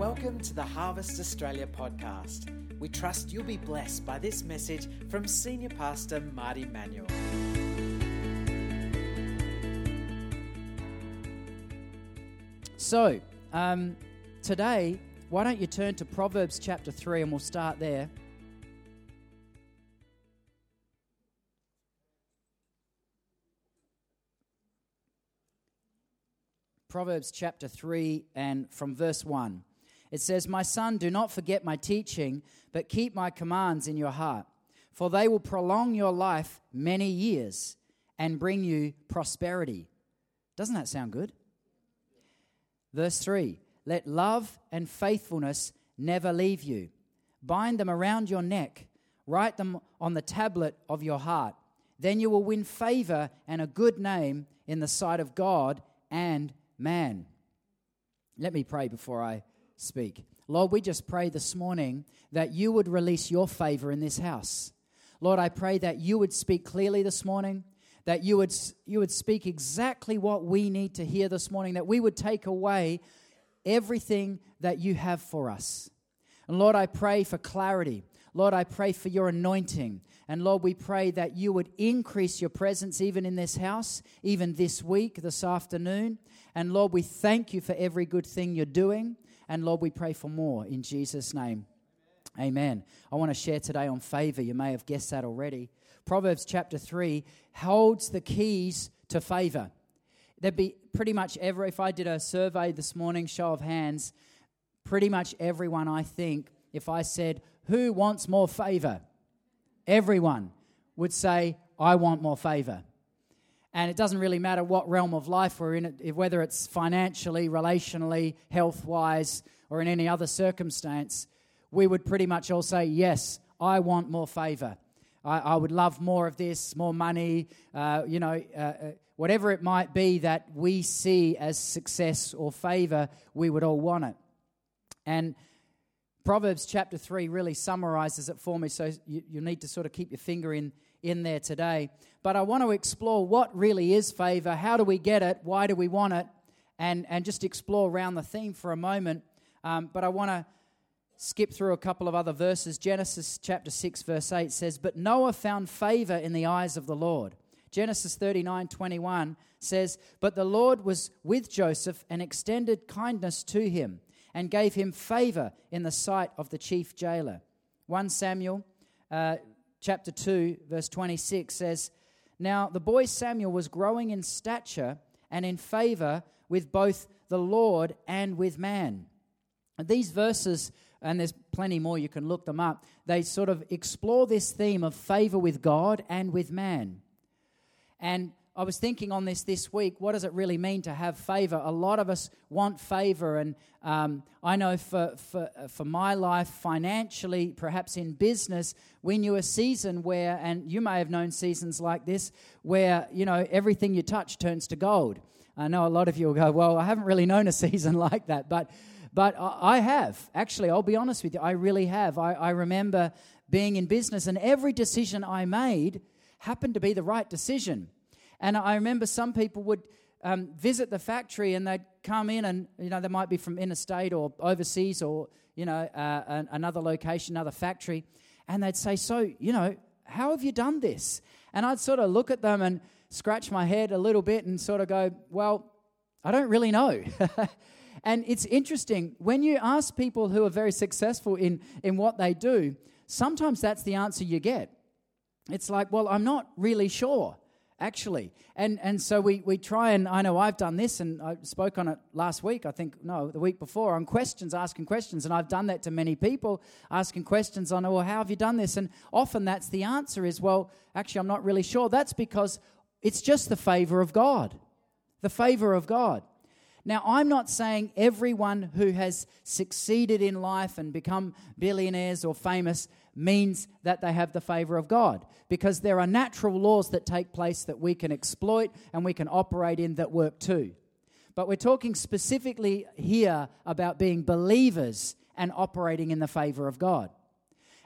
Welcome to the Harvest Australia podcast. We trust you'll be blessed by this message from Senior Pastor Marty Manuel. So, um, today, why don't you turn to Proverbs chapter 3 and we'll start there. Proverbs chapter 3 and from verse 1. It says, My son, do not forget my teaching, but keep my commands in your heart, for they will prolong your life many years and bring you prosperity. Doesn't that sound good? Verse 3 Let love and faithfulness never leave you. Bind them around your neck, write them on the tablet of your heart. Then you will win favor and a good name in the sight of God and man. Let me pray before I speak. Lord, we just pray this morning that you would release your favor in this house. Lord, I pray that you would speak clearly this morning, that you would, you would speak exactly what we need to hear this morning, that we would take away everything that you have for us. And Lord, I pray for clarity. Lord, I pray for your anointing. And Lord, we pray that you would increase your presence even in this house, even this week, this afternoon. And Lord, we thank you for every good thing you're doing. And Lord, we pray for more in Jesus' name. Amen. I want to share today on favor. You may have guessed that already. Proverbs chapter 3 holds the keys to favor. There'd be pretty much every, if I did a survey this morning, show of hands, pretty much everyone, I think, if I said, Who wants more favor? Everyone would say, I want more favor. And it doesn't really matter what realm of life we're in, whether it's financially, relationally, health wise, or in any other circumstance, we would pretty much all say, Yes, I want more favor. I, I would love more of this, more money, uh, you know, uh, uh, whatever it might be that we see as success or favor, we would all want it. And Proverbs chapter 3 really summarizes it for me, so you, you need to sort of keep your finger in in there today. But I want to explore what really is favor, how do we get it, why do we want it, and, and just explore around the theme for a moment. Um, but I want to skip through a couple of other verses. Genesis chapter 6, verse 8 says, But Noah found favor in the eyes of the Lord. Genesis 39, 21 says, But the Lord was with Joseph and extended kindness to him and gave him favor in the sight of the chief jailer. 1 Samuel uh, chapter 2, verse 26 says, Now the boy Samuel was growing in stature and in favor with both the Lord and with man. And these verses, and there's plenty more, you can look them up, they sort of explore this theme of favor with God and with man. And I was thinking on this this week. What does it really mean to have favor? A lot of us want favor, and um, I know for, for, for my life, financially, perhaps in business, we knew a season where, and you may have known seasons like this, where you know everything you touch turns to gold. I know a lot of you will go, "Well, I haven't really known a season like that," but but I have actually. I'll be honest with you, I really have. I, I remember being in business, and every decision I made happened to be the right decision and I remember some people would um, visit the factory and they'd come in and, you know, they might be from interstate or overseas or, you know, uh, another location, another factory. And they'd say, So, you know, how have you done this? And I'd sort of look at them and scratch my head a little bit and sort of go, Well, I don't really know. and it's interesting when you ask people who are very successful in, in what they do, sometimes that's the answer you get. It's like, Well, I'm not really sure actually. And, and so we, we try and, I know I've done this and I spoke on it last week, I think, no, the week before, on questions, asking questions. And I've done that to many people, asking questions on, well, how have you done this? And often that's the answer is, well, actually, I'm not really sure. That's because it's just the favor of God. The favor of God. Now, I'm not saying everyone who has succeeded in life and become billionaires or famous means that they have the favor of God because there are natural laws that take place that we can exploit and we can operate in that work too. But we're talking specifically here about being believers and operating in the favor of God.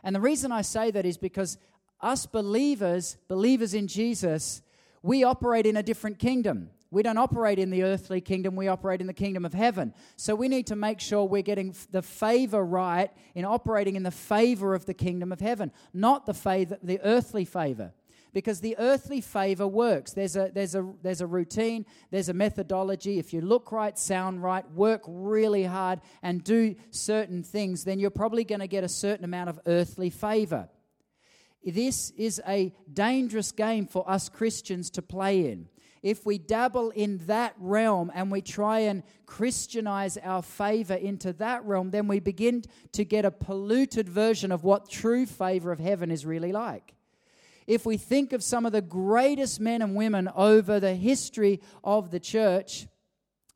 And the reason I say that is because us believers, believers in Jesus, we operate in a different kingdom. We don't operate in the earthly kingdom, we operate in the kingdom of heaven. So we need to make sure we're getting the favor right in operating in the favor of the kingdom of heaven, not the favor, the earthly favor. Because the earthly favor works. There's a, there's, a, there's a routine, there's a methodology. If you look right, sound right, work really hard, and do certain things, then you're probably going to get a certain amount of earthly favor. This is a dangerous game for us Christians to play in if we dabble in that realm and we try and Christianize our favor into that realm, then we begin to get a polluted version of what true favor of heaven is really like. If we think of some of the greatest men and women over the history of the church,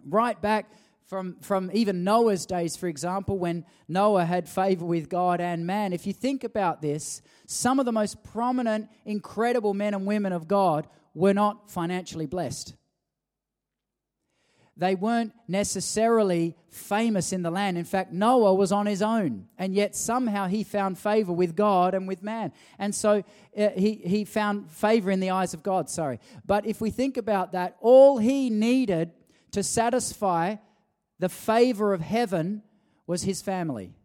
right back from, from even Noah's days, for example, when Noah had favor with God and man. If you think about this, some of the most prominent, incredible men and women of God were not financially blessed. They weren't necessarily famous in the land. In fact, Noah was on his own, and yet somehow he found favor with God and with man. And so uh, he, he found favor in the eyes of God, sorry. But if we think about that, all he needed to satisfy the favor of heaven was his family,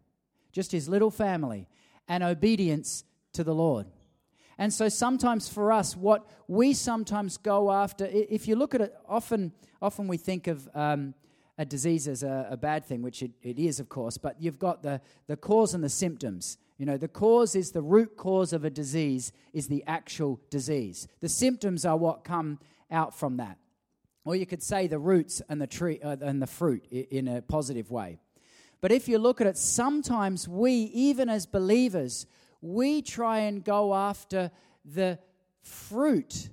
just his little family, and obedience to the Lord. And so sometimes for us, what we sometimes go after, if you look at it, often, often we think of um, a disease as a, a bad thing, which it, it is, of course, but you've got the, the cause and the symptoms. You know, the cause is the root cause of a disease, is the actual disease. The symptoms are what come out from that. Or you could say the roots and the tree uh, and the fruit in a positive way. But if you look at it, sometimes we, even as believers, we try and go after the fruit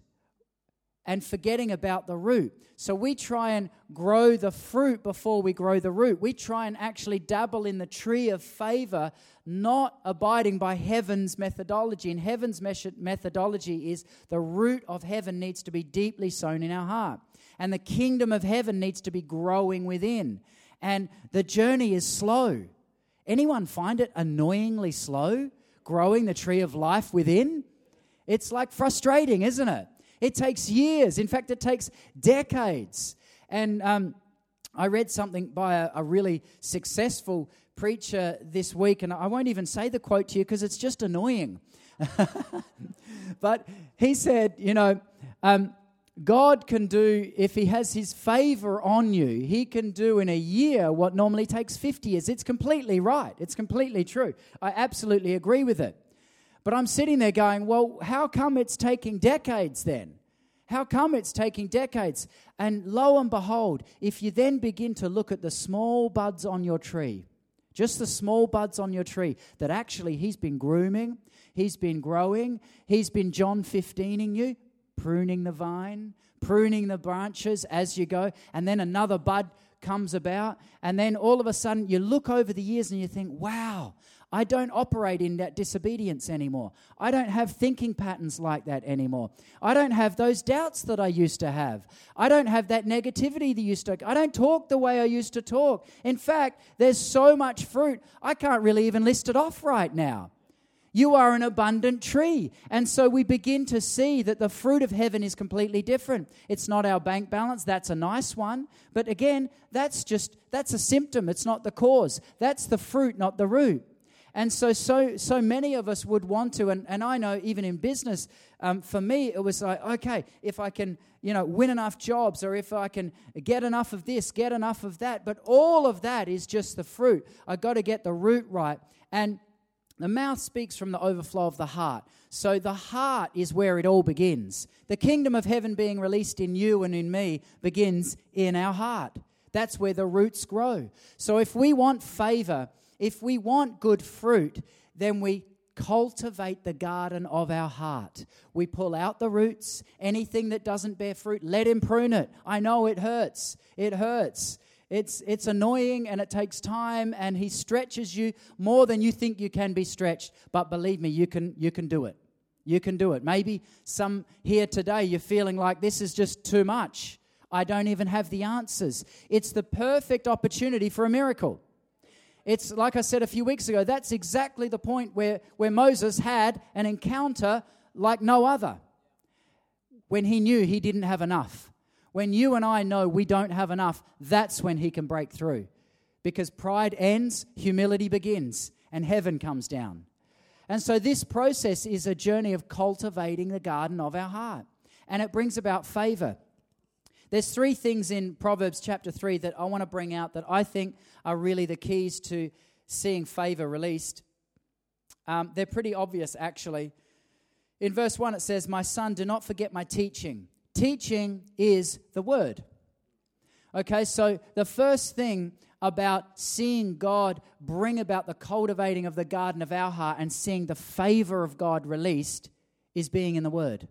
and forgetting about the root. So we try and grow the fruit before we grow the root. We try and actually dabble in the tree of favor, not abiding by heaven's methodology. And heaven's methodology is the root of heaven needs to be deeply sown in our heart. And the kingdom of heaven needs to be growing within. And the journey is slow. Anyone find it annoyingly slow? Growing the tree of life within? It's like frustrating, isn't it? It takes years. In fact, it takes decades. And um, I read something by a, a, really successful preacher this week, and I won't even say the quote to you because it's just annoying. but he said, you know, um, God can do, if He has His favor on you, He can do in a year what normally takes 50 years. It's completely right. It's completely true. I absolutely agree with it. But I'm sitting there going, well, how come it's taking decades then? How come it's taking decades? And lo and behold, if you then begin to look at the small buds on your tree, just the small buds on your tree that actually He's been grooming, He's been growing, He's been John 15ing you, pruning the vine, pruning the branches as you go, and then another bud comes about, and then all of a sudden you look over the years and you think, wow, I don't operate in that disobedience anymore. I don't have thinking patterns like that anymore. I don't have those doubts that I used to have. I don't have that negativity that used to. I don't talk the way I used to talk. In fact, there's so much fruit, I can't really even list it off right now. You are an abundant tree. And so we begin to see that the fruit of heaven is completely different. It's not our bank balance, that's a nice one. But again, that's just that's a symptom, it's not the cause. That's the fruit, not the root. And so, so, so many of us would want to, and, and I know even in business, um, for me, it was like, okay, if I can, you know, win enough jobs, or if I can get enough of this, get enough of that. But all of that is just the fruit. I got to get the root right. And the mouth speaks from the overflow of the heart. So the heart is where it all begins. The kingdom of heaven being released in you and in me begins in our heart. That's where the roots grow. So if we want favor, if we want good fruit, then we cultivate the garden of our heart. We pull out the roots, anything that doesn't bear fruit, let him prune it. I know it hurts. It hurts. It's, it's annoying and it takes time, and He stretches you more than you think you can be stretched. But believe me, you can, you can do it. You can do it. Maybe some here today, you're feeling like this is just too much. I don't even have the answers. It's the perfect opportunity for a miracle. It's like I said a few weeks ago, that's exactly the point where, where Moses had an encounter like no other when he knew he didn't have enough When you and I know we don't have enough, that's when He can break through. Because pride ends, humility begins, and heaven comes down. And so, this process is a journey of cultivating the garden of our heart, and it brings about favor. There's three things in Proverbs chapter 3 that I want to bring out that I think are really the keys to seeing favor released. Um, they're pretty obvious, actually. In verse 1, it says, My son, do not forget my teaching. Teaching is the word. Okay, so the first thing about seeing God bring about the cultivating of the garden of our heart and seeing the favor of God released is being in the Word.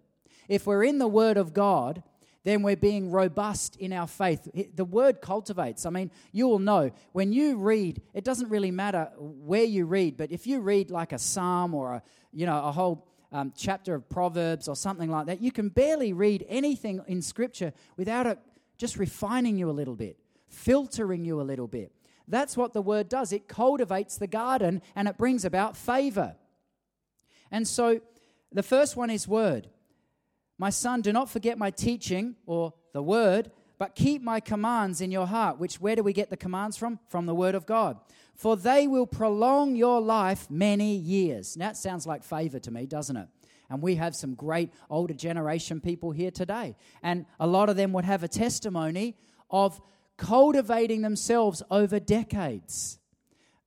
If we're in the Word of God, then we're being robust in our faith. The word cultivates. I mean, you will know when you read, it doesn't really matter where you read, but if you read like a psalm or a, you know, a whole um, chapter of Proverbs or something like that, you can barely read anything in Scripture without it just refining you a little bit, filtering you a little bit. That's what the word does. It cultivates the garden and it brings about favor. And so the first one is word. My son, do not forget my teaching or the word, but keep my commands in your heart. Which, where do we get the commands from? From the word of God. For they will prolong your life many years. Now, that sounds like favor to me, doesn't it? And we have some great older generation people here today. And a lot of them would have a testimony of cultivating themselves over decades.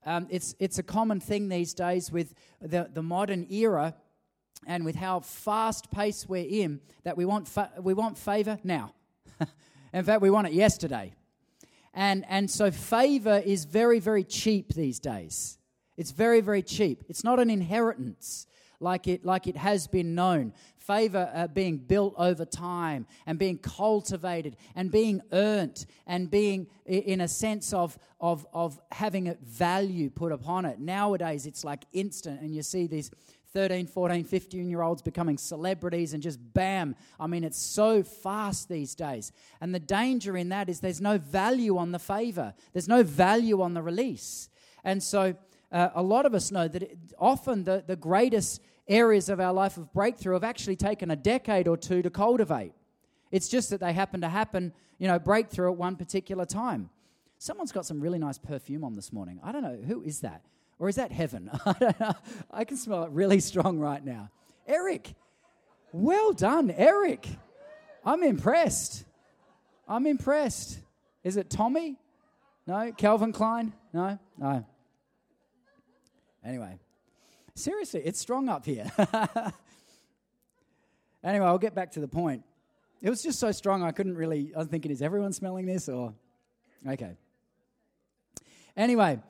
Um, it's, it's a common thing these days with the, the modern era and with how fast paced we're in that we want, fa- we want favor now. in fact, we want it yesterday. And, and so favor is very, very cheap these days. It's very, very cheap. It's not an inheritance like it, like it has been known. Favor uh, being built over time and being cultivated and being earned and being in a sense of, of, of having a value put upon it. Nowadays, it's like instant, and you see these 13, 14, 15 year olds becoming celebrities and just bam. I mean, it's so fast these days. And the danger in that is there's no value on the favor, there's no value on the release. And so uh, a lot of us know that it, often the, the greatest areas of our life of breakthrough have actually taken a decade or two to cultivate. It's just that they happen to happen, you know, breakthrough at one particular time. Someone's got some really nice perfume on this morning. I don't know, who is that? Or is that heaven? I don't know. I can smell it really strong right now. Eric, well done, Eric. I'm impressed. I'm impressed. Is it Tommy? No? Calvin Klein? No? No. Anyway, seriously, it's strong up here. anyway, I'll get back to the point. It was just so strong, I couldn't really. I was thinking, is everyone smelling this? Or. Okay. Anyway,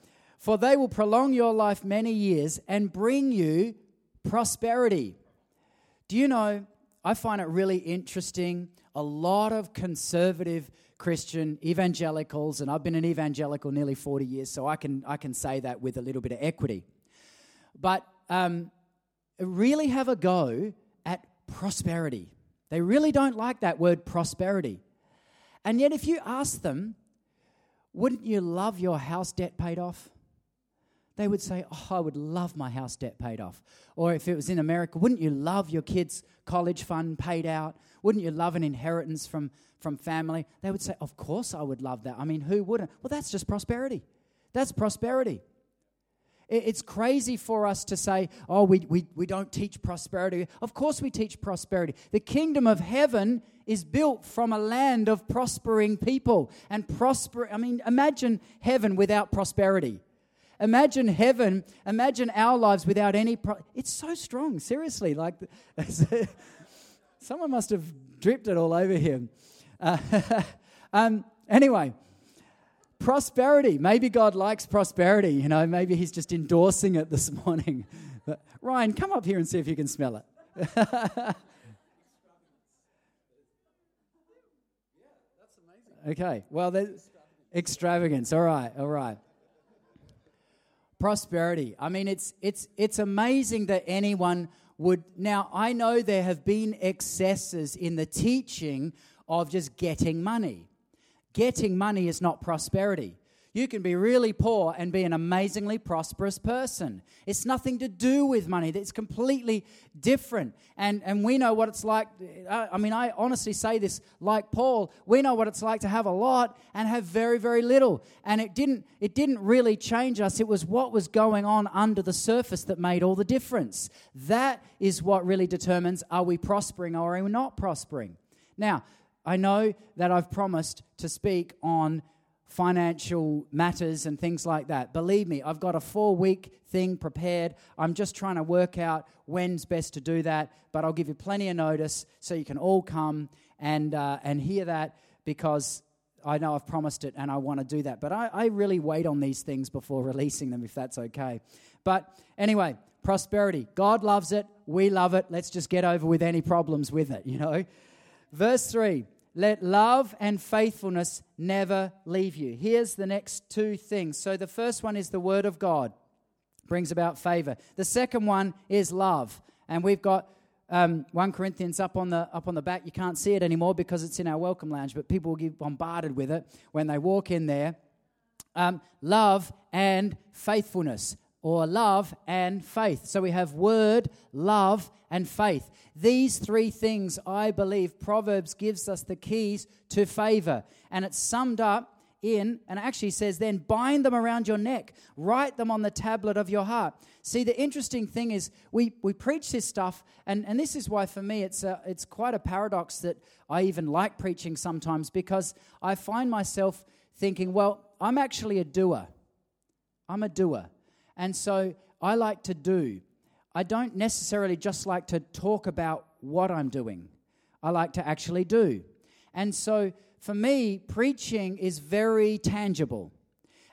for they will prolong your life many years and bring you prosperity. Do you know, I find it really interesting. A lot of conservative Christian evangelicals, and I've been an evangelical nearly 40 years, so I can, I can say that with a little bit of equity. But um, really have a go at prosperity. They really don't like that word prosperity. And yet, if you ask them, wouldn't you love your house debt paid off? They would say, Oh, I would love my house debt paid off. Or if it was in America, wouldn't you love your kids' college fund paid out? Wouldn't you love an inheritance from, from family? They would say, Of course I would love that. I mean, who wouldn't? Well, that's just prosperity. That's prosperity. It's crazy for us to say, oh, we, we, we don't teach prosperity. Of course, we teach prosperity. The kingdom of heaven is built from a land of prospering people. And prosper, I mean, imagine heaven without prosperity. Imagine heaven, imagine our lives without any. Pro- it's so strong, seriously. Like, someone must have dripped it all over him. Uh, um, anyway, prosperity. Maybe God likes prosperity. You know, maybe He's just endorsing it this morning. But Ryan, come up here and see if you can smell it. okay, well, extravagance. All right, all right prosperity. I mean, it's, it's, it's amazing that anyone would. Now, I know there have been excesses in the teaching of just getting money. Getting money is not prosperity. You can be really poor and be an amazingly prosperous person. It's nothing to do with money. It's completely different. And, and we know what it's like. I mean, I honestly say this like Paul. We know what it's like to have a lot and have very, very little. And it didn't, it didn't really change us. It was what was going on under the surface that made all the difference. That is what really determines are we prospering or are we not prospering. Now, I know that I've promised to speak on financial matters and things like that. Believe me, I've got a four week thing prepared. I'm just trying to work out when's best to do that, but I'll give you plenty of notice so you can all come and, uh, and hear that because I know I've promised it and I want to do that. But I, I really wait on these things before releasing them, if that's okay. But anyway, prosperity. God loves it. We love it. Let's just get over with any problems with it, you know. Verse 3 let love and faithfulness never leave you. Here's the next two things. So the first one is the word of God, brings about favor. The second one is love. And we've got um, 1 Corinthians up on, the, up on the back. You can't see it anymore because it's in our welcome lounge, but people will get bombarded with it when they walk in there. Um, love and faithfulness, or love and faith. So we have word, love, and faith. These three things, I believe, Proverbs gives us the keys to favor. And it's summed up in, and actually says, then bind them around your neck, write them on the tablet of your heart. See, the interesting thing is, we, we preach this stuff, and, and this is why for me it's, a, it's quite a paradox that I even like preaching sometimes because I find myself thinking, well, I'm actually a doer. I'm a doer. And so I like to do. I don't necessarily just like to talk about what I'm doing, I like to actually do. And so for me, preaching is very tangible.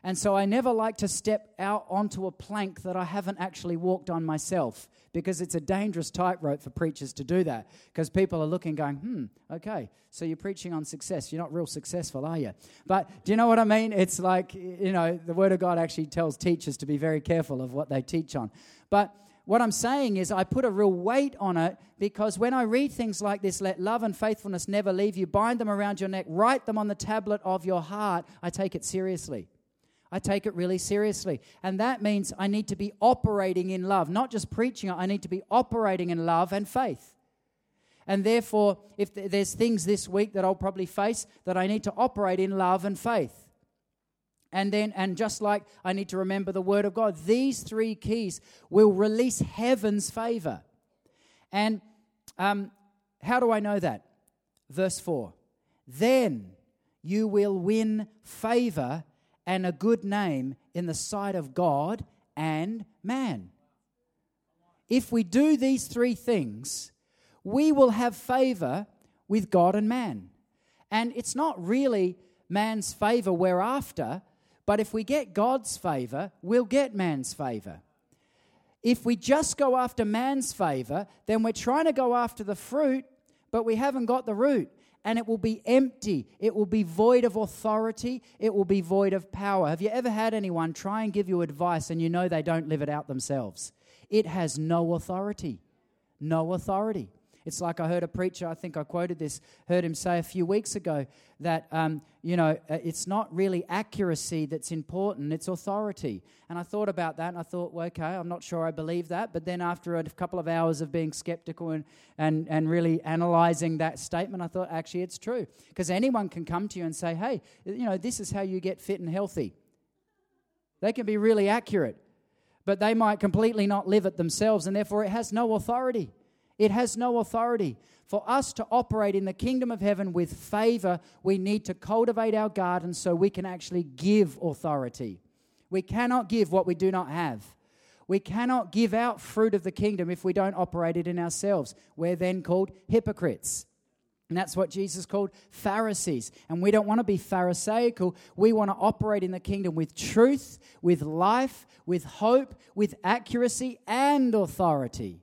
And so I never like to step out onto a plank that I haven't actually walked on myself because it's a dangerous tightrope for preachers to do that because people are looking, going, hmm, okay, so you're preaching on success. You're not real successful, are you? But do you know what I mean? It's like, you know, the Word of God actually tells teachers to be very careful of what they teach on. But what I'm saying is, I put a real weight on it because when I read things like this, let love and faithfulness never leave you, bind them around your neck, write them on the tablet of your heart, I take it seriously. I take it really seriously. And that means I need to be operating in love, not just preaching I need to be operating in love and faith. And therefore, if there's things this week that I'll probably face, that I need to operate in love and faith. And then, and just like I need to remember the word of God, these three keys will release heaven's favor. And um, how do I know that? Verse 4 Then you will win favor and a good name in the sight of God and man. If we do these three things, we will have favor with God and man. And it's not really man's favor we're after, but if we get God's favor, we'll get man's favor. If we just go after man's favor, then we're trying to go after the fruit, but we haven't got the root. And it will be empty. It will be void of authority. It will be void of power. Have you ever had anyone try and give you advice and you know they don't live it out themselves? It has no authority. No authority. It's like I heard a preacher, I think I quoted this, heard him say a few weeks ago that, um, you know, uh, it's not really accuracy that's important, it's authority. And I thought about that and I thought, well, okay, I'm not sure I believe that. But then after a couple of hours of being skeptical and, and, and really analyzing that statement, I thought, actually, it's true. Because anyone can come to you and say, hey, you know, this is how you get fit and healthy. They can be really accurate, but they might completely not live it themselves, and therefore it has no authority. It has no authority. For us to operate in the kingdom of heaven with favor, we need to cultivate our garden so we can actually give authority. We cannot give what we do not have. We cannot give out fruit of the kingdom if we don't operate it in ourselves. We're then called hypocrites. And that's what Jesus called Pharisees. And we don't want to be Pharisaical. We want to operate in the kingdom with truth, with life, with hope, with accuracy, and authority.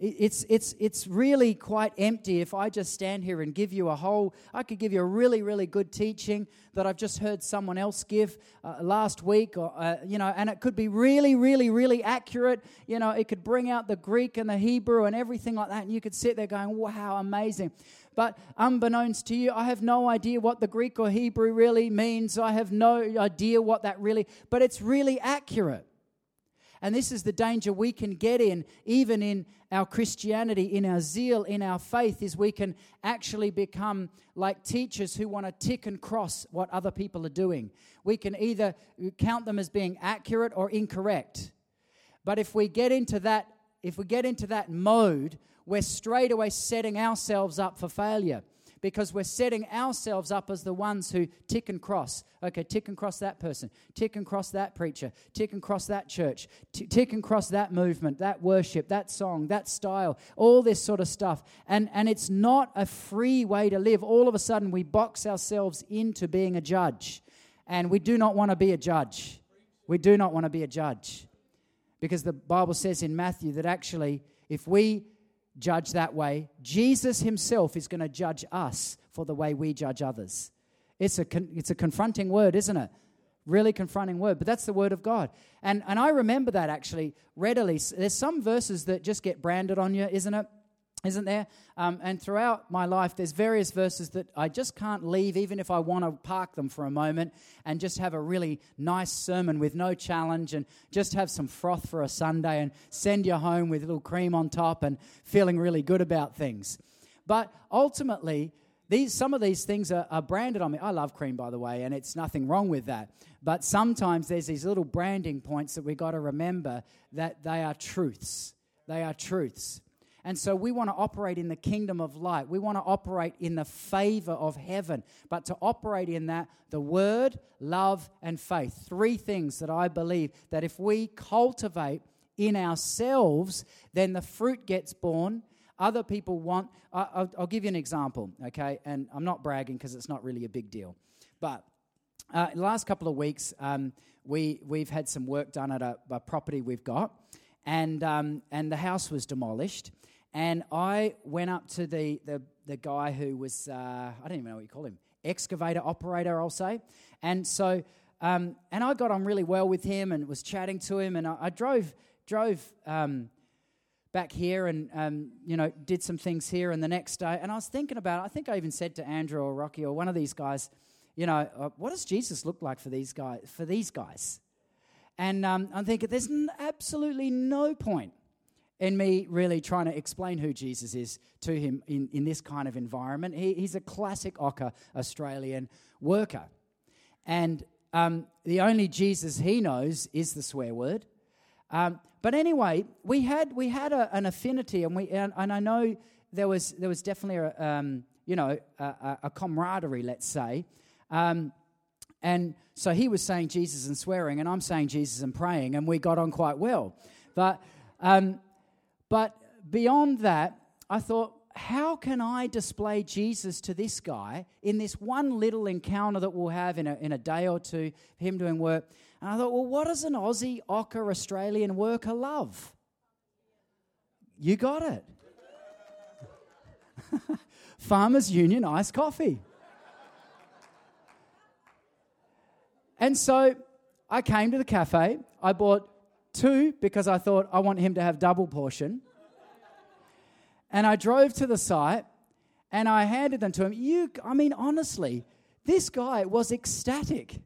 It's, it's, it's really quite empty if I just stand here and give you a whole, I could give you a really, really good teaching that I've just heard someone else give uh, last week, or, uh, you know, and it could be really, really, really accurate. You know, it could bring out the Greek and the Hebrew and everything like that, and you could sit there going, wow, amazing. But unbeknownst to you, I have no idea what the Greek or Hebrew really means. I have no idea what that really, but it's really accurate. And this is the danger we can get in, even in our Christianity, in our zeal, in our faith, is we can actually become like teachers who want to tick and cross what other people are doing. We can either count them as being accurate or incorrect. But if we get into that, if we get into that mode, we're straight away setting ourselves up for failure because we're setting ourselves up as the ones who tick and cross. Okay, tick and cross that person, tick and cross that preacher, tick and cross that church, tick and cross that movement, that worship, that song, that style, all this sort of stuff. And, and it's not a free way to live. All of a sudden, we box ourselves into being a judge. And we do not want to be a judge. We do not want to be a judge. Because the Bible says in Matthew that actually, if we judge that way, Jesus himself is going to judge us for the way we judge others. It's a, con- it's a confronting word, isn't it? Really confronting word, but that's the word of God. And, and I remember that actually readily. There's some verses that just get branded on you, isn't it? Isn't there? Um, and throughout my life, there's various verses that I just can't leave, even if I want to park them for a moment and just have a really nice sermon with no challenge and just have some froth for a Sunday and send you home with a little cream on top and feeling really good about things. But ultimately, these, some of these things are, are branded on me. I love cream, by the way, and it's nothing wrong with that. But sometimes there's these little branding points that we've got to remember that they are truths. They are truths. And so we want to operate in the kingdom of light. We want to operate in the favor of heaven. But to operate in that, the word, love, and faith. Three things that I believe that if we cultivate in ourselves, then the fruit gets born. Other people want, I'll, I'll give you an example, okay? And I'm not bragging because it's not really a big deal. But uh, the last couple of weeks, um, we, we've had some work done at a, a property we've got, and, um, and the house was demolished. And I went up to the, the, the guy who was, uh, I don't even know what you call him, excavator operator, I'll say. And so, um, and I got on really well with him and was chatting to him. And I, I drove, drove um, back here and, um, you know, did some things here. And the next day, and I was thinking about, I think I even said to Andrew or Rocky or one of these guys, you know, uh, what does Jesus look like for these guys? For these guys? And um, I'm thinking, there's n- absolutely no point in me really trying to explain who Jesus is to him in, in this kind of environment. He, he's a classic Ocker Australian worker. And um, the only Jesus he knows is the swear word. Um, but anyway, we had, we had a, an affinity, and, we, and, and, I know there was, there was definitely a, um, you know, a, a, camaraderie, let's say. Um, and so he was saying Jesus and swearing, and I'm saying Jesus and praying, and we got on quite well. But um, but beyond that, I thought, how can I display Jesus to this guy in this one little encounter that we'll have in a, in a day or two, him doing work? And I thought, well, what does an Aussie, Ocker, Australian worker love? You got it. Farmers Union iced coffee. And so I came to the cafe. I bought Two, because I thought I want him to have double portion. And I drove to the site and I handed them to him. You, I mean, honestly, this guy was ecstatic.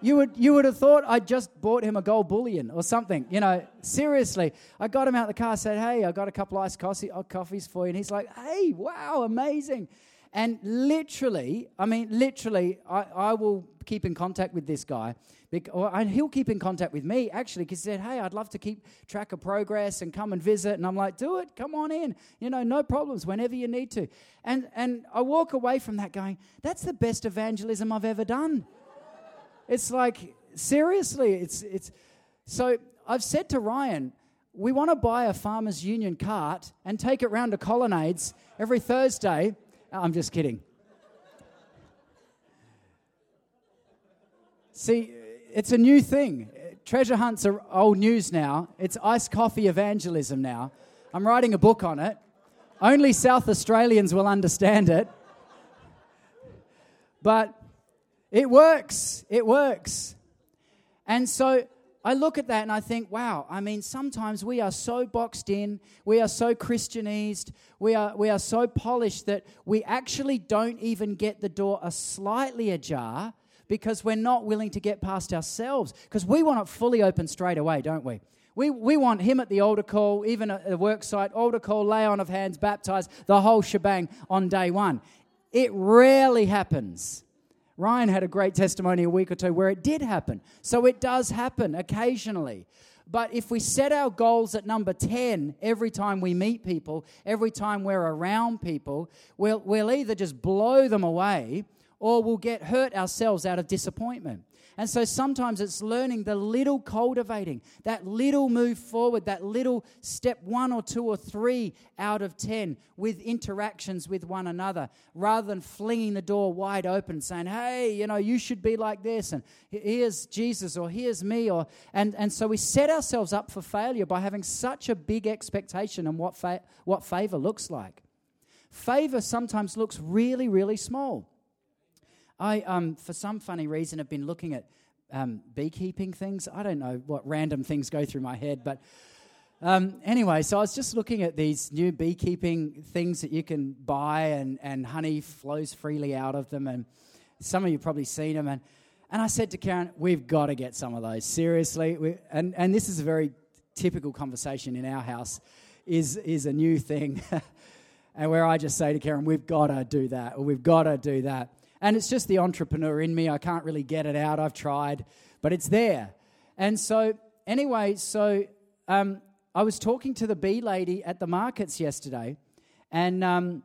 You would, you would have thought I just bought him a gold bullion or something. You know, seriously. I got him out of the car, said, Hey, I got a couple iced coffee, uh, coffees for you. And he's like, Hey, wow, amazing. And literally, I mean, literally, I, I will keep in contact with this guy. And he'll keep in contact with me, actually, because he said, Hey, I'd love to keep track of progress and come and visit. And I'm like, Do it. Come on in. You know, no problems whenever you need to. And, and I walk away from that going, That's the best evangelism I've ever done. it's like, seriously, it's, it's. So I've said to Ryan, we want to buy a Farmers Union cart and take it round to colonnades every Thursday. I'm just kidding. See, it's a new thing. Treasure hunts are old news now. It's iced coffee evangelism now. I'm writing a book on it. Only South Australians will understand it. But it works. It works. And so I look at that and I think, wow, I mean, sometimes we are so boxed in, we are so Christianized, we are, we are so polished that we actually don't even get the door a slightly ajar because we're not willing to get past ourselves. Because we want it fully open straight away, don't we? We, we want him at the altar call, even at the work site, altar call, lay on of hands, baptize, the whole shebang on day one. It rarely happens. Ryan had a great testimony a week or two where it did happen. So it does happen occasionally. But if we set our goals at number 10 every time we meet people, every time we're around people, we'll, we'll either just blow them away or we'll get hurt ourselves out of disappointment. And so sometimes it's learning the little cultivating, that little move forward, that little step one or two or three out of 10 with interactions with one another, rather than flinging the door wide open saying, hey, you know, you should be like this, and here's Jesus, or here's me. Or, and, and so we set ourselves up for failure by having such a big expectation on what, fa- what favor looks like. Favor sometimes looks really, really small. I, um, for some funny reason, have been looking at um, beekeeping things. I don't know what random things go through my head, but um, anyway, so I was just looking at these new beekeeping things that you can buy, and, and honey flows freely out of them. And some of you probably seen them. And, and I said to Karen, We've got to get some of those. Seriously. We, and, and this is a very typical conversation in our house, is, is a new thing. and where I just say to Karen, We've got to do that, or we've got to do that. And it's just the entrepreneur in me. I can't really get it out. I've tried, but it's there. And so, anyway, so um, I was talking to the bee lady at the markets yesterday, and um,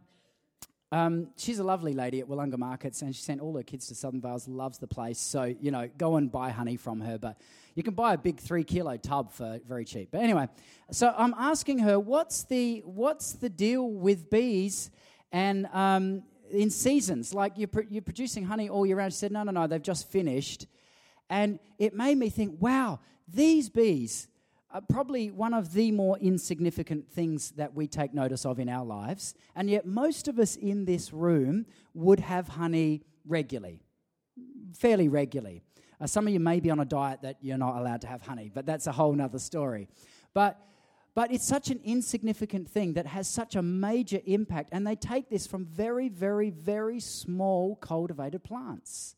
um, she's a lovely lady at Willunga Markets, and she sent all her kids to Southern Vales. Loves the place, so you know, go and buy honey from her. But you can buy a big three kilo tub for very cheap. But anyway, so I'm asking her, what's the what's the deal with bees? And um, in seasons, like you're, you're producing honey all year round. She said, no, no, no, they've just finished. And it made me think, wow, these bees are probably one of the more insignificant things that we take notice of in our lives. And yet, most of us in this room would have honey regularly, fairly regularly. Uh, some of you may be on a diet that you're not allowed to have honey, but that's a whole nother story. But but it's such an insignificant thing that has such a major impact. And they take this from very, very, very small cultivated plants.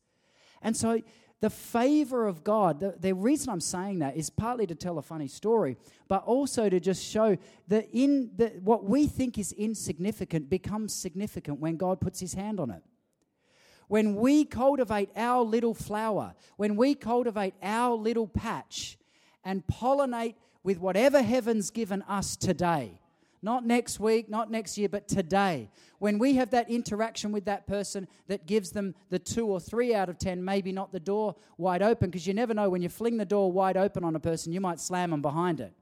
And so the favor of God, the, the, reason I'm saying that is partly to tell a funny story, but also to just show that in the, what we think is insignificant becomes significant when God puts his hand on it. When we cultivate our little flower, when we cultivate our little patch and pollinate with whatever heaven's given us today. Not next week, not next year, but today. When we have that interaction with that person that gives them the two or three out of ten, maybe not the door wide open, because you never know when you fling the door wide open on a person, you might slam them behind it.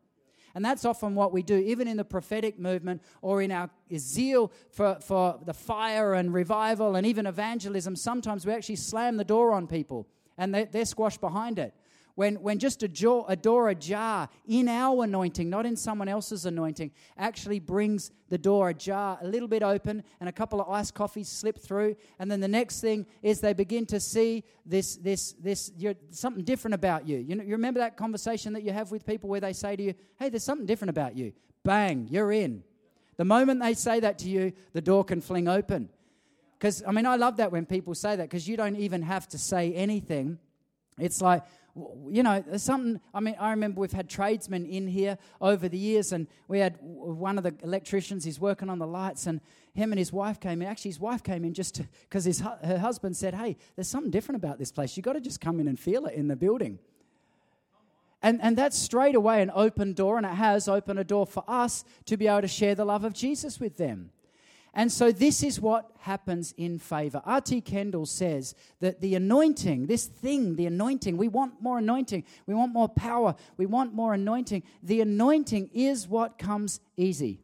And that's often what we do, even in the prophetic movement or in our zeal for, for the fire and revival and even evangelism. Sometimes we actually slam the door on people and they, they're squashed behind it. When, when just a, door, a door ajar in our anointing, not in someone else's anointing, actually brings the door ajar a little bit open and a couple of iced coffees slip through. And then the next thing is they begin to see this, this, this something different about you. You, know, you remember that conversation that you have with people where they say to you, hey, there's something different about you. Bang, you're in. The moment they say that to you, the door can fling open. Because, I mean, I love that when people say that because you don't even have to say anything. It's like, you know, there's something. I mean, I remember we've had tradesmen in here over the years, and we had one of the electricians. He's working on the lights, and him and his wife came in. Actually, his wife came in just because his her husband said, "Hey, there's something different about this place. You got to just come in and feel it in the building." And, and that's straight away an open door, and it has opened a door for us to be able to share the love of Jesus with them. And so, this is what happens in favor. R.T. Kendall says that the anointing, this thing, the anointing, we want more anointing, we want more power, we want more anointing. The anointing is what comes easy.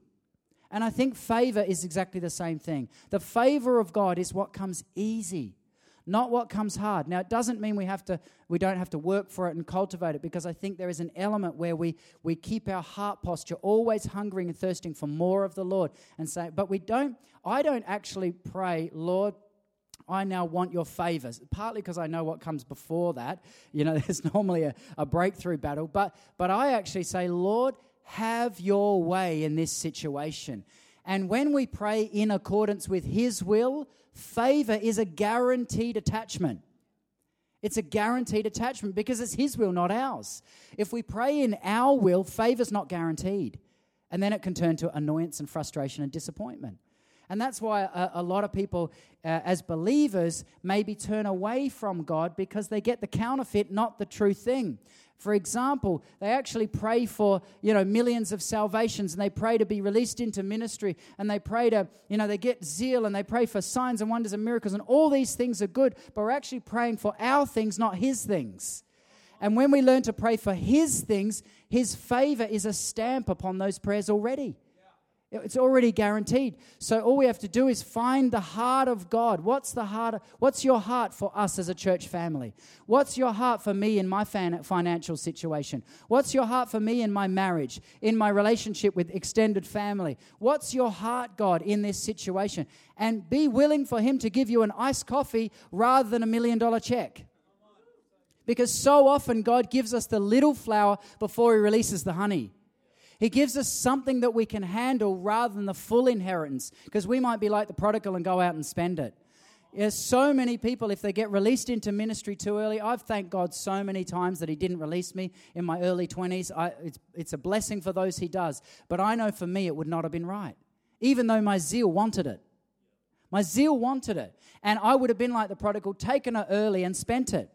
And I think favor is exactly the same thing. The favor of God is what comes easy. Not what comes hard. Now, it doesn't mean we have to we don't have to work for it and cultivate it because I think there is an element where we we keep our heart posture always hungering and thirsting for more of the Lord and say, but we don't I don't actually pray, Lord, I now want your favors. Partly because I know what comes before that. You know, there's normally a, a breakthrough battle. But, but I actually say, Lord, have your way in this situation. And when we pray in accordance with His will, favor is a guaranteed attachment. It's a guaranteed attachment because it's His will, not ours. If we pray in our will, favor's not guaranteed. And then it can turn to annoyance and frustration and disappointment. And that's why a, a lot of people, uh, as believers, maybe turn away from God because they get the counterfeit, not the true thing. For example, they actually pray for, you know, millions of salvations and they pray to be released into ministry and they pray to, you know, they get zeal and they pray for signs and wonders and miracles and all these things are good, but we're actually praying for our things, not his things. And when we learn to pray for his things, his favor is a stamp upon those prayers already. It's already guaranteed. So all we have to do is find the heart of God. What's the heart? What's your heart for us as a church family? What's your heart for me in my financial situation? What's your heart for me in my marriage, in my relationship with extended family? What's your heart, God, in this situation? And be willing for Him to give you an iced coffee rather than a million dollar check. Because so often God gives us the little flower before He releases the honey. He gives us something that we can handle rather than the full inheritance, because we might be like the prodigal and go out and spend it. There's so many people, if they get released into ministry too early, I've thanked God so many times that He didn't release me in my early 20s. I, it's, it's a blessing for those He does. But I know for me it would not have been right, even though my zeal wanted it. My zeal wanted it. And I would have been like the prodigal, taken it early and spent it.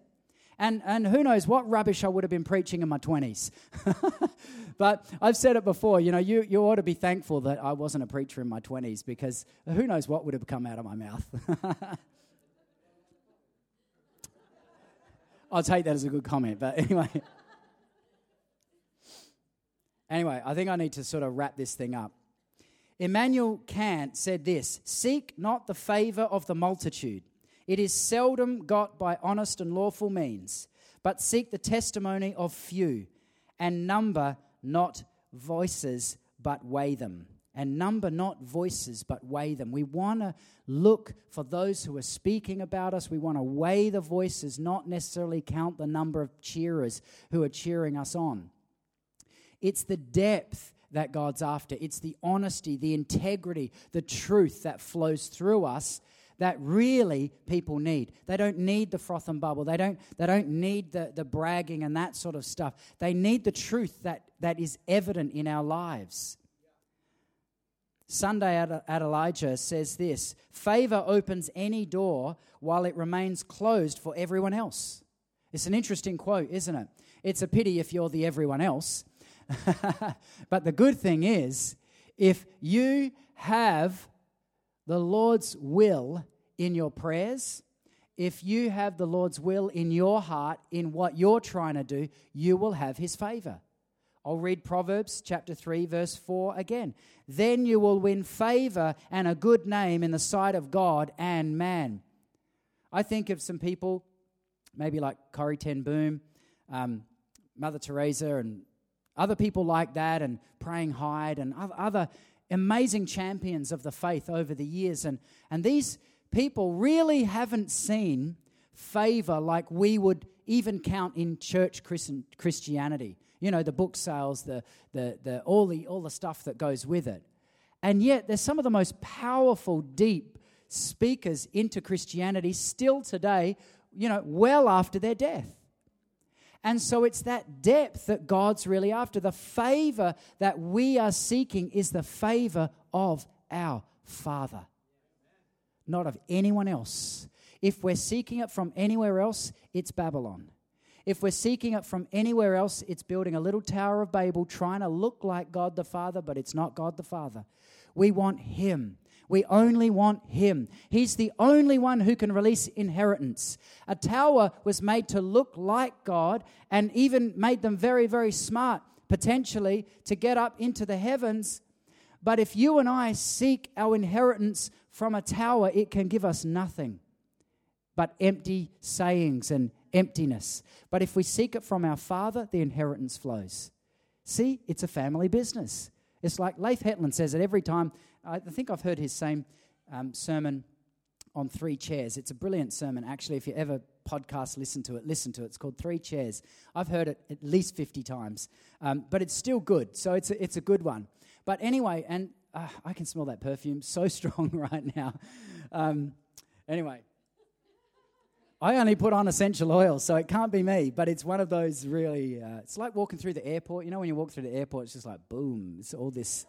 And, and who knows what rubbish I would have been preaching in my 20s. but I've said it before, you know, you, you ought to be thankful that I wasn't a preacher in my 20s because who knows what would have come out of my mouth. I'll take that as a good comment, but anyway. anyway, I think I need to sort of wrap this thing up. Immanuel Kant said this Seek not the favor of the multitude it is seldom got by honest and lawful means, but seek the testimony of few, and number not voices, but weigh them. And number not voices, but weigh them. We want to look for those who are speaking about us. We want to weigh the voices, not necessarily count the number of cheerers who are cheering us on. It's the depth that God's after, it's the honesty, the integrity, the truth that flows through us that really people need. They don't need the froth and bubble. They don't, they don't need the, the bragging and that sort of stuff. They need the truth that, that is evident in our lives. Sunday Adelaja says this favor opens any door while it remains closed for everyone else. It's an interesting quote, isn't it? It's a pity if you're the everyone else. but the good thing is, if you have the Lord's will in your prayers, if you have the Lord's will in your heart, in what you're trying to do, you will have his favor. I'll read Proverbs chapter 3, verse 4 again. Then you will win favor and a good name in the sight of God and man. I think of some people, maybe like Corrie Ten Boom, um, Mother Teresa, and other people like that, and Praying Hyde, and other amazing champions of the faith over the years. And, and these people really haven't seen favor like we would even count in church Christianity. You know, the book sales, the, the, the, all, the, all the stuff that goes with it. And yet, they're some of the most powerful, deep speakers into Christianity still today, you know, well after their death. And so it's that depth that God's really after. The favor that we are seeking is the favor of our Father, not of anyone else. If we're seeking it from anywhere else, it's Babylon. If we're seeking it from anywhere else, it's building a little Tower of Babel trying to look like God the Father, but it's not God the Father. We want Him. We only want Him. He's the only one who can release inheritance. A tower was made to look like God and even made them very, very smart, potentially, to get up into the heavens. But if you and I seek our inheritance from a tower, it can give us nothing. but empty sayings and emptiness. But if we seek it from our Father, the inheritance flows. See, it's a family business. It's like Leif Hetland says it every time. I think I've heard his same um, sermon on three chairs. It's a brilliant sermon, actually. If you ever podcast, listen to it. Listen to it. It's called Three Chairs. I've heard it at least 50 times, um, but it's still good. So it's a, it's a good one. But anyway, and uh, I can smell that perfume so strong right now. Um, anyway, I only put on essential oil, so it can't be me. But it's one of those really. Uh, it's like walking through the airport. You know, when you walk through the airport, it's just like boom. It's all this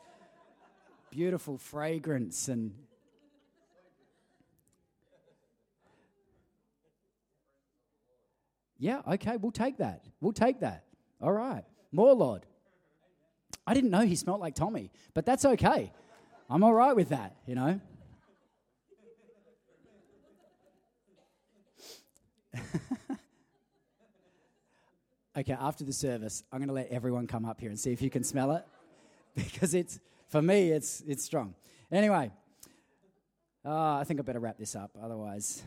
beautiful fragrance and. Yeah, okay, we'll take that. We'll take that. All right. More, Lord. I didn't know he smelled like Tommy, but that's okay. I'm all right with that, you know. okay, after the service, I'm going to let everyone come up here and see if you can smell it because it's for me it's it's strong. Anyway, uh, I think I better wrap this up otherwise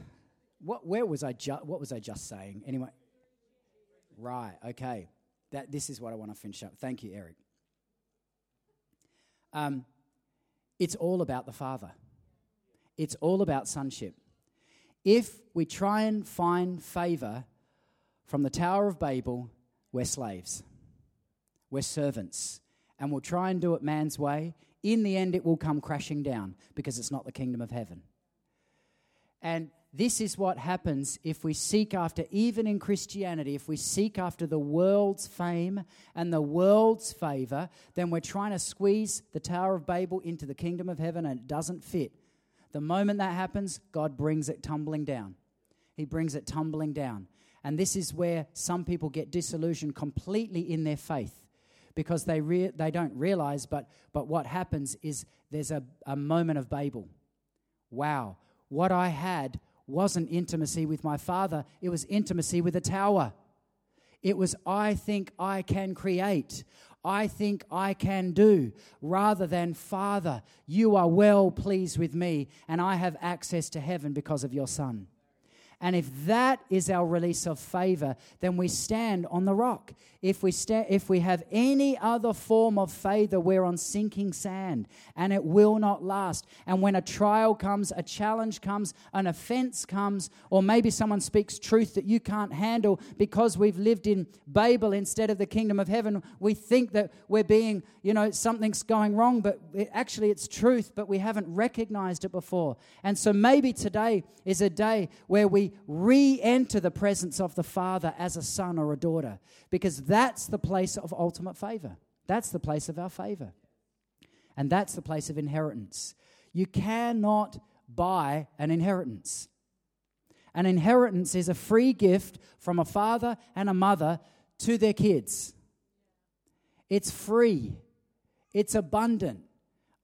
what where was I ju- what was I just saying? Anyway, right, okay. That this is what I want to finish up. Thank you, Eric. Um, it's all about the Father. It's all about sonship. If we try and find favor from the Tower of Babel, we're slaves. We're servants. And we'll try and do it man's way. In the end, it will come crashing down because it's not the kingdom of heaven. And this is what happens if we seek after, even in Christianity, if we seek after the world's fame and the world's favor, then we're trying to squeeze the Tower of Babel into the kingdom of heaven and it doesn't fit. The moment that happens, God brings it tumbling down. He brings it tumbling down. And this is where some people get disillusioned completely in their faith because they, rea- they don't realize, but, but what happens is there's a, a moment of Babel. Wow, what I had wasn't intimacy with my Father, it was intimacy with a tower. It was, I think I can create. I think I can do, rather than, Father, you are well pleased with me, and I have access to heaven because of your Son. And if that is our release of favor, then we stand on the rock. If we, sta- if we have any other form of favor, we're on sinking sand and it will not last. And when a trial comes, a challenge comes, an offense comes, or maybe someone speaks truth that you can't handle because we've lived in Babel instead of the kingdom of heaven, we think that we're being, you know, something's going wrong, but it, actually it's truth, but we haven't recognized it before. And so maybe today is a day where we re enter the presence of the Father as a son or a daughter, because that's the place of ultimate favor. That's the place of our favor. And that's the place of inheritance. You cannot buy an inheritance. An inheritance is a free gift from a father and a mother to their kids. It's free, it's abundant,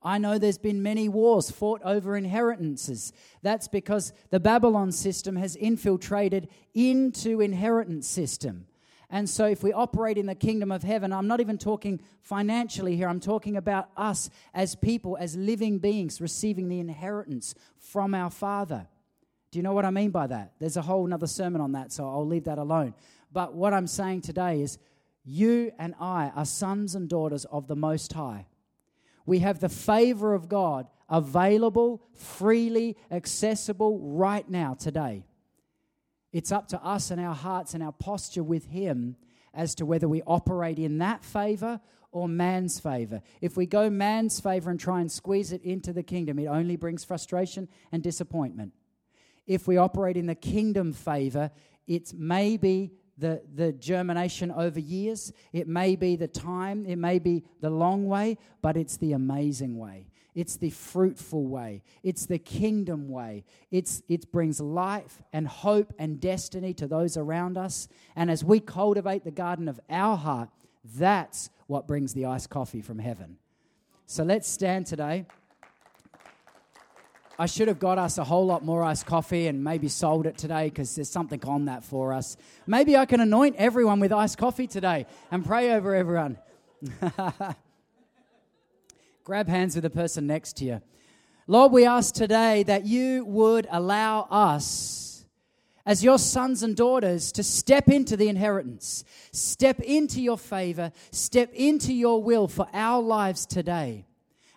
I know there's been many wars fought over inheritances. That's because the Babylon system has infiltrated into inheritance system. And so, if we operate in the kingdom of heaven, I'm not even talking financially here, I'm talking about us as people, as living beings, receiving the inheritance from our Father. Do you know what I mean by that? There's a whole other sermon on that, so I'll leave that alone. But what I'm saying today is you and I are sons and daughters of the Most High. We have the favor of God available, freely accessible right now, today. It's up to us and our hearts and our posture with Him as to whether we operate in that favor or man's favor. If we go man's favor and try and squeeze it into the kingdom, it only brings frustration and disappointment. If we operate in the kingdom favor, it's maybe the, the germination over years. It may be the time, it may be the long way, but it's the amazing way. It's the fruitful way. It's the kingdom way. It's, it brings life and hope and destiny to those around us. And as we cultivate the garden of our heart, that's what brings the iced coffee from heaven. So let's stand today. I should have got us a whole lot more iced coffee and maybe sold it today because there's something on that for us. Maybe I can anoint everyone with iced coffee today and pray over everyone. Grab hands with the person next to you. Lord, we ask today that you would allow us as your sons and daughters to step into the inheritance, step into your favor, step into your will for our lives today.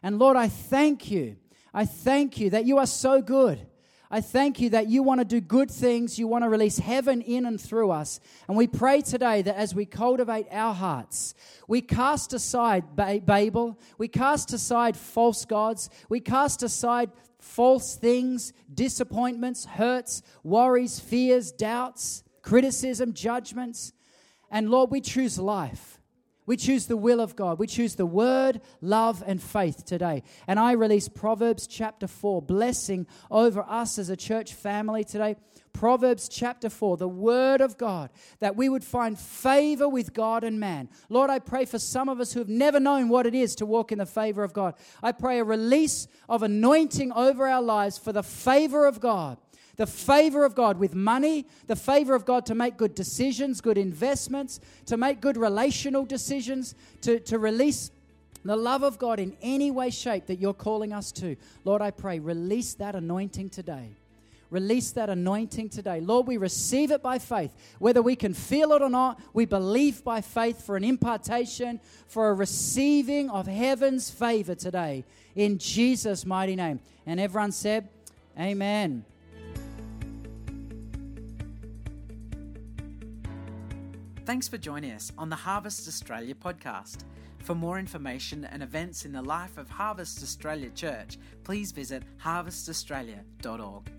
And Lord, I thank you. I thank you that you are so good. I thank you that you want to do good things. You want to release heaven in and through us. And we pray today that as we cultivate our hearts, we cast aside Babel, we cast aside false gods, we cast aside false things, disappointments, hurts, worries, fears, doubts, criticism, judgments. And Lord, we choose life. We choose the will of God. We choose the word, love, and faith today. And I release Proverbs chapter 4, blessing over us as a church family today. Proverbs chapter 4, the word of God, that we would find favor with God and man. Lord, I pray for some of us who have never known what it is to walk in the favor of God. I pray a release of anointing over our lives for the favor of God the favor of God with money, the favor of God to make good decisions, good investments, to make good relational decisions, to, to release the love of God in any way, shape that you're calling us to. Lord, I pray, release that anointing today. Release that anointing today. Lord, we receive it by faith. Whether we can feel it or not, we believe by faith for an impartation, for a receiving of heaven's favor today. In Jesus' mighty name. And everyone said, Amen. Thanks for joining us on the Harvest Australia podcast. For more information and events in the life of Harvest Australia Church, please visit harvestaustralia.org.